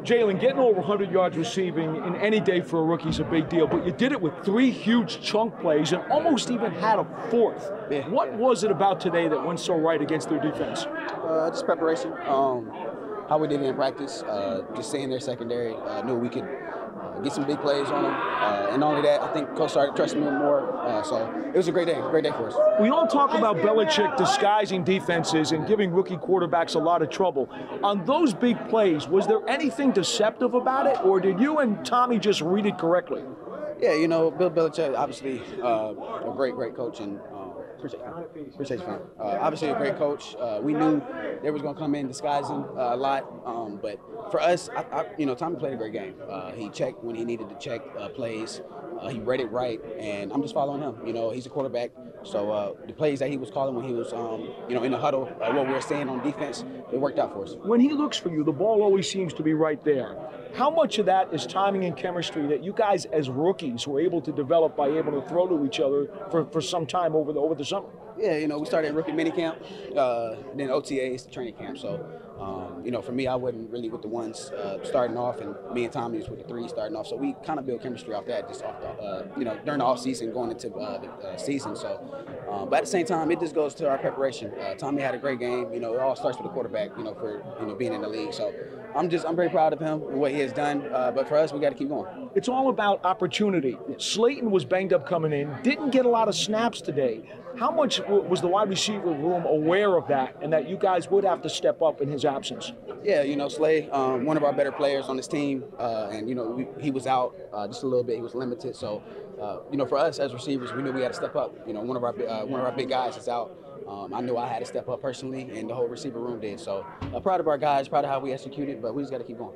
Jalin, getting over 100 yards receiving in any day for a rookie is a big deal, but you did it with three huge chunk plays and almost even had a fourth. Yeah. What was it about today that went so right against their defense? Uh, just preparation. Um, how we did it in practice. Uh, just seeing their secondary. Uh, knew we could uh, get some big plays on them. Uh, and not only that, I think coach started trusting me more. Uh, so it was a great day. Great day for us. We all talk about Belichick disguising defenses and giving rookie quarterbacks a lot of trouble. On those big plays, was there anything deceptive about it, or did you and Tommy just read it correctly? Yeah, you know, Bill Belichick, obviously uh, a great, great coach, and uh, appreciate you. Appreciate you. Uh, obviously a great coach. Uh, we knew they was going to come in disguising uh, a lot, um, but for us, I, I, you know, Tommy played a great game. Uh, he checked when he needed to check uh, plays. Uh, he read it right, and I'm just following him. You know, he's a quarterback, so uh, the plays that he was calling when he was, um, you know, in the huddle, uh, what we were saying on defense, it worked out for us. When he looks for you, the ball always seems to be right there. How much of that is timing and chemistry that you guys, as rookies, were able to develop by able to throw to each other for, for some time over the over the summer? Yeah, you know, we started rookie minicamp, uh, then OTAs, training camp. So, um, you know, for me, I wasn't really with the ones uh, starting off, and me and Tommy was with the three starting off. So we kind of built chemistry off that, just off the, uh, you know, during the off season, going into uh, the uh, season. So, um, but at the same time, it just goes to our preparation. Uh, Tommy had a great game. You know, it all starts with the quarterback. You know, for you know being in the league. So, I'm just I'm very proud of him and what he has done. Uh, but for us, we got to keep going. It's all about opportunity. Slayton was banged up coming in, didn't get a lot of snaps today. How much was the wide receiver room aware of that and that you guys would have to step up in his absence? Yeah, you know, Slay, um, one of our better players on this team, uh, and you know, we, he was out uh, just a little bit. He was limited, so uh, you know, for us as receivers, we knew we had to step up. You know, one of our uh, one of our big guys is out. Um, I knew I had to step up personally, and the whole receiver room did. So, uh, proud of our guys, proud of how we executed, but we just got to keep going.